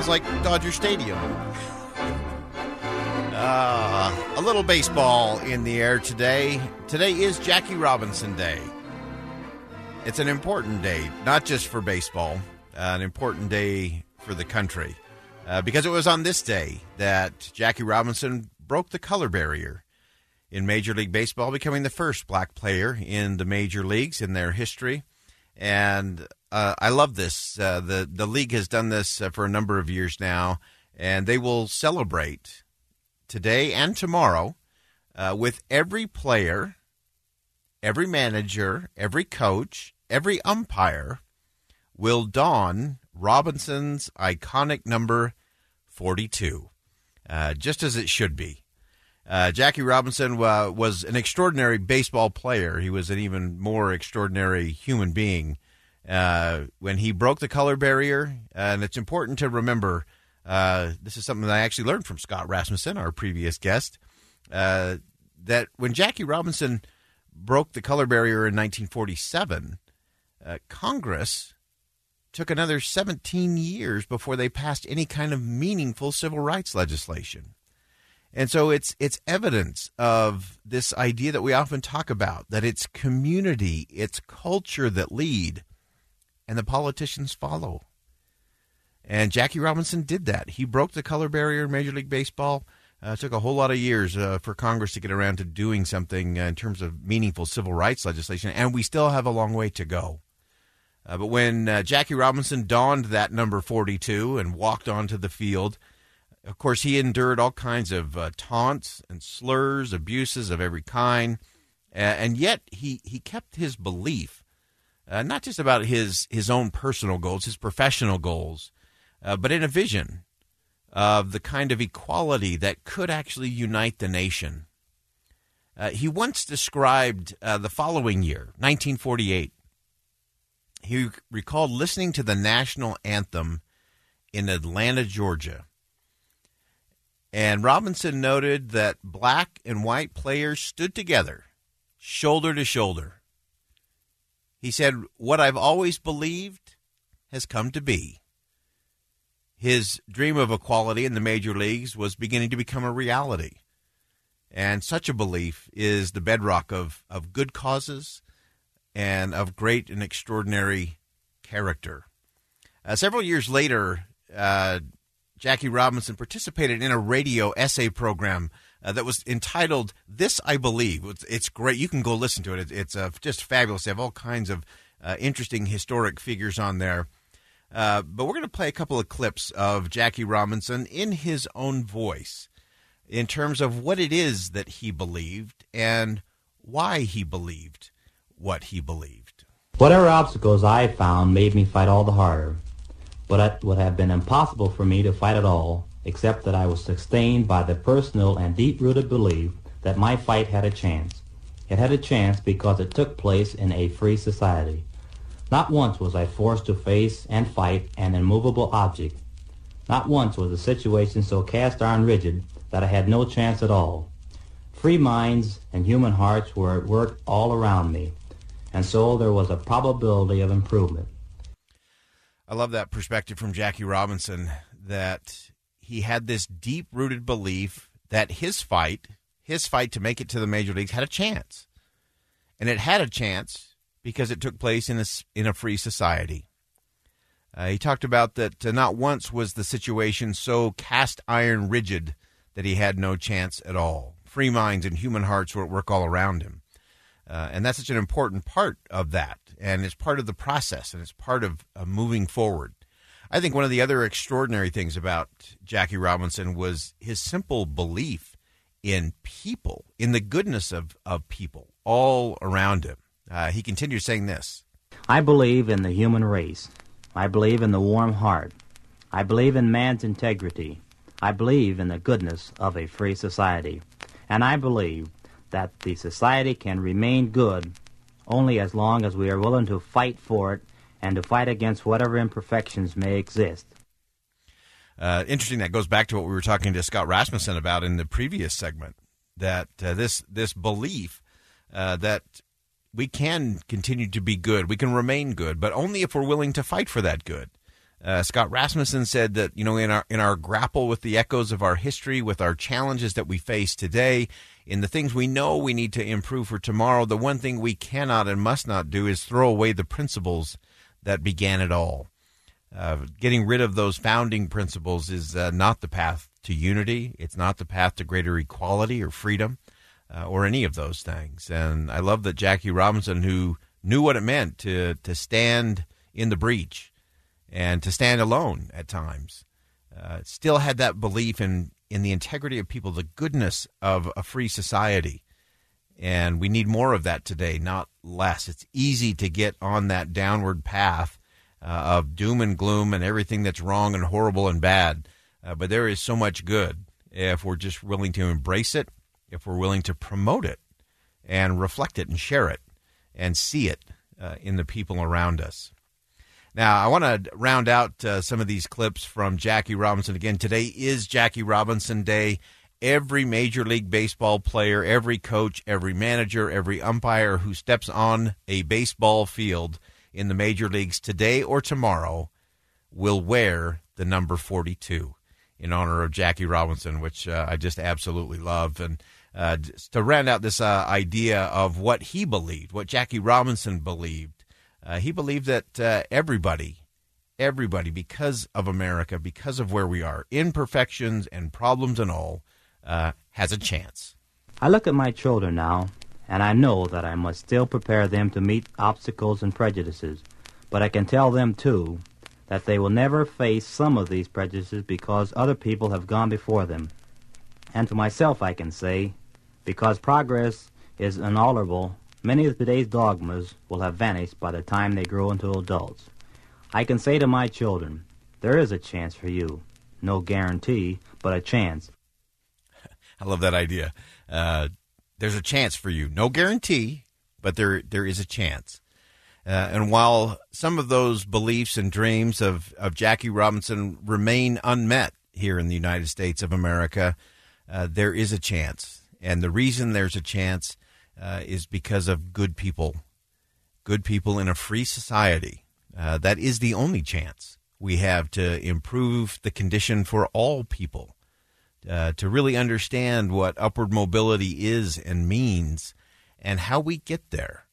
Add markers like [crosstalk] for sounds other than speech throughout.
Sounds like Dodger Stadium. Uh, a little baseball in the air today. Today is Jackie Robinson Day. It's an important day, not just for baseball, uh, an important day for the country. Uh, because it was on this day that Jackie Robinson broke the color barrier in Major League Baseball, becoming the first black player in the major leagues in their history. And uh, I love this. Uh, the the league has done this uh, for a number of years now, and they will celebrate today and tomorrow uh, with every player, every manager, every coach, every umpire will don Robinson's iconic number forty two, uh, just as it should be. Uh, Jackie Robinson uh, was an extraordinary baseball player. He was an even more extraordinary human being uh, when he broke the color barrier. and it's important to remember uh, this is something that I actually learned from Scott Rasmussen, our previous guest, uh, that when Jackie Robinson broke the color barrier in 1947, uh, Congress took another 17 years before they passed any kind of meaningful civil rights legislation. And so it's it's evidence of this idea that we often talk about that it's community, it's culture that lead and the politicians follow. And Jackie Robinson did that. He broke the color barrier in Major League Baseball. Uh, it took a whole lot of years uh, for Congress to get around to doing something uh, in terms of meaningful civil rights legislation, and we still have a long way to go. Uh, but when uh, Jackie Robinson donned that number 42 and walked onto the field, of course, he endured all kinds of uh, taunts and slurs, abuses of every kind, and yet he, he kept his belief, not just about his, his own personal goals, his professional goals, uh, but in a vision of the kind of equality that could actually unite the nation. Uh, he once described uh, the following year, 1948. He recalled listening to the national anthem in Atlanta, Georgia. And Robinson noted that black and white players stood together, shoulder to shoulder. He said, What I've always believed has come to be his dream of equality in the major leagues was beginning to become a reality. And such a belief is the bedrock of, of good causes and of great and extraordinary character. Uh, several years later, uh, Jackie Robinson participated in a radio essay program uh, that was entitled "This I Believe." It's, it's, great. You can go listen to it. It's, it's just fabulous. They have all kinds of uh, interesting historic figures on there. Uh, but we're going to play a couple of clips of Jackie Robinson in his own voice in terms of what it is that he believed and why he believed what he believed. Whatever obstacles I found made me fight all the harder. But it would have been impossible for me to fight at all, except that I was sustained by the personal and deep-rooted belief that my fight had a chance. It had a chance because it took place in a free society. Not once was I forced to face and fight an immovable object. Not once was the situation so cast iron rigid that I had no chance at all. Free minds and human hearts were at work all around me, and so there was a probability of improvement. I love that perspective from Jackie Robinson that he had this deep rooted belief that his fight, his fight to make it to the major leagues, had a chance. And it had a chance because it took place in a, in a free society. Uh, he talked about that uh, not once was the situation so cast iron rigid that he had no chance at all. Free minds and human hearts were at work all around him. Uh, and that's such an important part of that. And it's part of the process and it's part of moving forward. I think one of the other extraordinary things about Jackie Robinson was his simple belief in people, in the goodness of, of people all around him. Uh, he continued saying this I believe in the human race. I believe in the warm heart. I believe in man's integrity. I believe in the goodness of a free society. And I believe that the society can remain good only as long as we are willing to fight for it and to fight against whatever imperfections may exist. Uh, interesting. That goes back to what we were talking to Scott Rasmussen about in the previous segment. That uh, this this belief uh, that we can continue to be good, we can remain good, but only if we're willing to fight for that good. Uh, Scott Rasmussen said that you know in our in our grapple with the echoes of our history, with our challenges that we face today, in the things we know we need to improve for tomorrow, the one thing we cannot and must not do is throw away the principles that began it all. Uh, getting rid of those founding principles is uh, not the path to unity. It's not the path to greater equality or freedom uh, or any of those things. And I love that Jackie Robinson, who knew what it meant to, to stand in the breach and to stand alone at times, uh, still had that belief in, in the integrity of people, the goodness of a free society. And we need more of that today, not less. It's easy to get on that downward path uh, of doom and gloom and everything that's wrong and horrible and bad. Uh, but there is so much good if we're just willing to embrace it, if we're willing to promote it and reflect it and share it and see it uh, in the people around us. Now, I want to round out uh, some of these clips from Jackie Robinson. Again, today is Jackie Robinson Day every Major League Baseball player, every coach, every manager, every umpire who steps on a baseball field in the major leagues today or tomorrow will wear the number 42 in honor of Jackie Robinson, which uh, I just absolutely love. And uh, to round out this uh, idea of what he believed, what Jackie Robinson believed, uh, he believed that uh, everybody, everybody, because of America, because of where we are, imperfections and problems and all, uh, has a chance. I look at my children now, and I know that I must still prepare them to meet obstacles and prejudices. But I can tell them, too, that they will never face some of these prejudices because other people have gone before them. And to myself, I can say, because progress is unalterable, many of today's dogmas will have vanished by the time they grow into adults. I can say to my children, there is a chance for you. No guarantee, but a chance. [laughs] I love that idea. Uh, there's a chance for you. No guarantee, but there there is a chance. Uh, and while some of those beliefs and dreams of, of Jackie Robinson remain unmet here in the United States of America, uh, there is a chance. And the reason there's a chance uh, is because of good people. Good people in a free society. Uh, that is the only chance we have to improve the condition for all people uh, to really understand what upward mobility is and means and how we get there.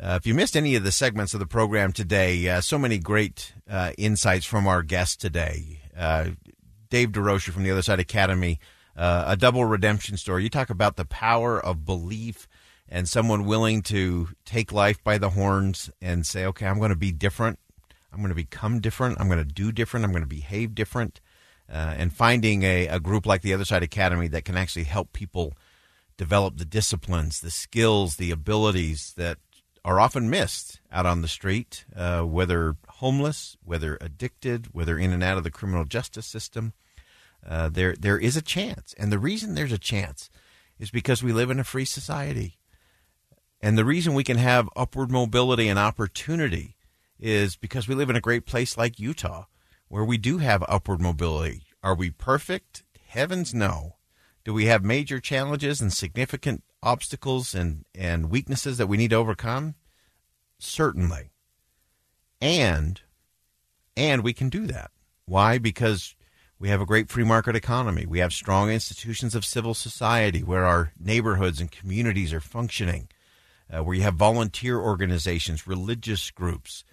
Uh, if you missed any of the segments of the program today, uh, so many great uh, insights from our guest today. Uh, Dave Durocher from the Other Side Academy, uh, a double redemption story. You talk about the power of belief and someone willing to take life by the horns and say, okay, I'm going to be different. I'm going to become different. I'm going to do different. I'm going to behave different uh, and finding a, a group like the Other Side Academy that can actually help people develop the disciplines, the skills, the abilities that are often missed out on the street, uh, whether homeless, whether addicted, whether in and out of the criminal justice system. Uh, there, there is a chance, and the reason there's a chance is because we live in a free society, and the reason we can have upward mobility and opportunity is because we live in a great place like Utah, where we do have upward mobility. Are we perfect? Heavens no. Do we have major challenges and significant obstacles and, and weaknesses that we need to overcome? Certainly. And and we can do that. Why? Because we have a great free market economy. We have strong institutions of civil society where our neighborhoods and communities are functioning, uh, where you have volunteer organizations, religious groups,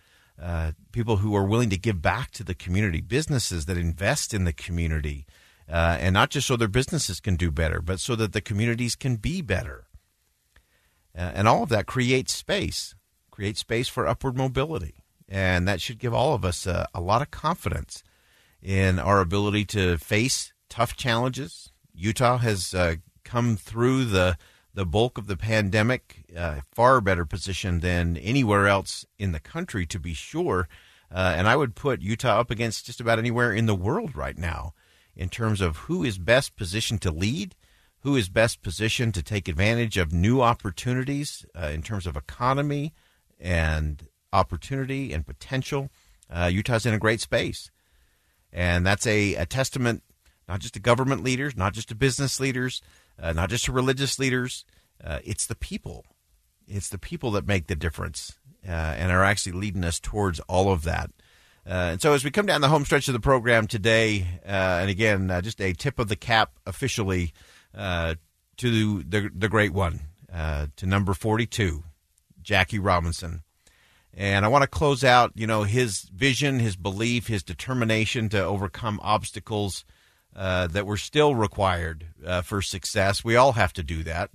uh, people who are willing to give back to the community, businesses that invest in the community, uh, and not just so their businesses can do better, but so that the communities can be better. Uh, and all of that creates space, creates space for upward mobility. And that should give all of us a lot of confidence in our ability to face tough challenges. Utah has uh, come through the the bulk of the pandemic uh, far better position than anywhere else in the country, to be sure. Uh, and I would put Utah up against just about anywhere in the world right now in terms of who is best positioned to lead, who is best positioned to take advantage of new opportunities uh, in terms of economy and opportunity and potential. Uh, Utah's in a great space. And that's a, a testament not just to government leaders, not just to business leaders, uh, not just to religious leaders. Uh, it's the people. It's the people that make the difference uh, and are actually leading us towards all of that. Uh, and so, as we come down the home stretch of the program today, uh, and again, just a tip of the cap officially to the the great one, to number forty two, Jackie Robinson. And I want to close out, you know, his vision, his belief, his determination to overcome obstacles uh, that were still required uh, for success. We all have to do that.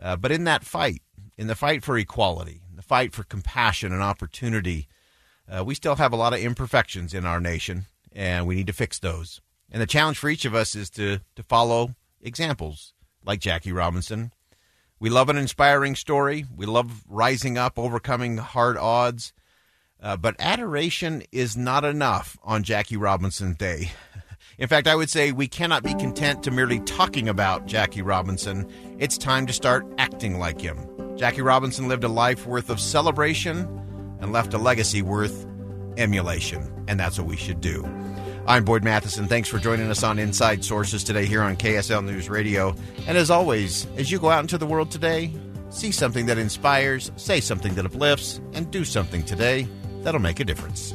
Uh, but in that fight, in the fight for equality, the fight for compassion and opportunity, uh, we still have a lot of imperfections in our nation, and we need to fix those. And the challenge for each of us is to, to follow examples like Jackie Robinson. We love an inspiring story. We love rising up, overcoming hard odds. Uh, but adoration is not enough on Jackie Robinson Day. [laughs] In fact, I would say we cannot be content to merely talking about Jackie Robinson. It's time to start acting like him. Jackie Robinson lived a life worth of celebration and left a legacy worth emulation, and that's what we should do. I'm Boyd Matheson. Thanks for joining us on Inside Sources today here on KSL News Radio. And as always, as you go out into the world today, see something that inspires, say something that uplifts, and do something today that'll make a difference.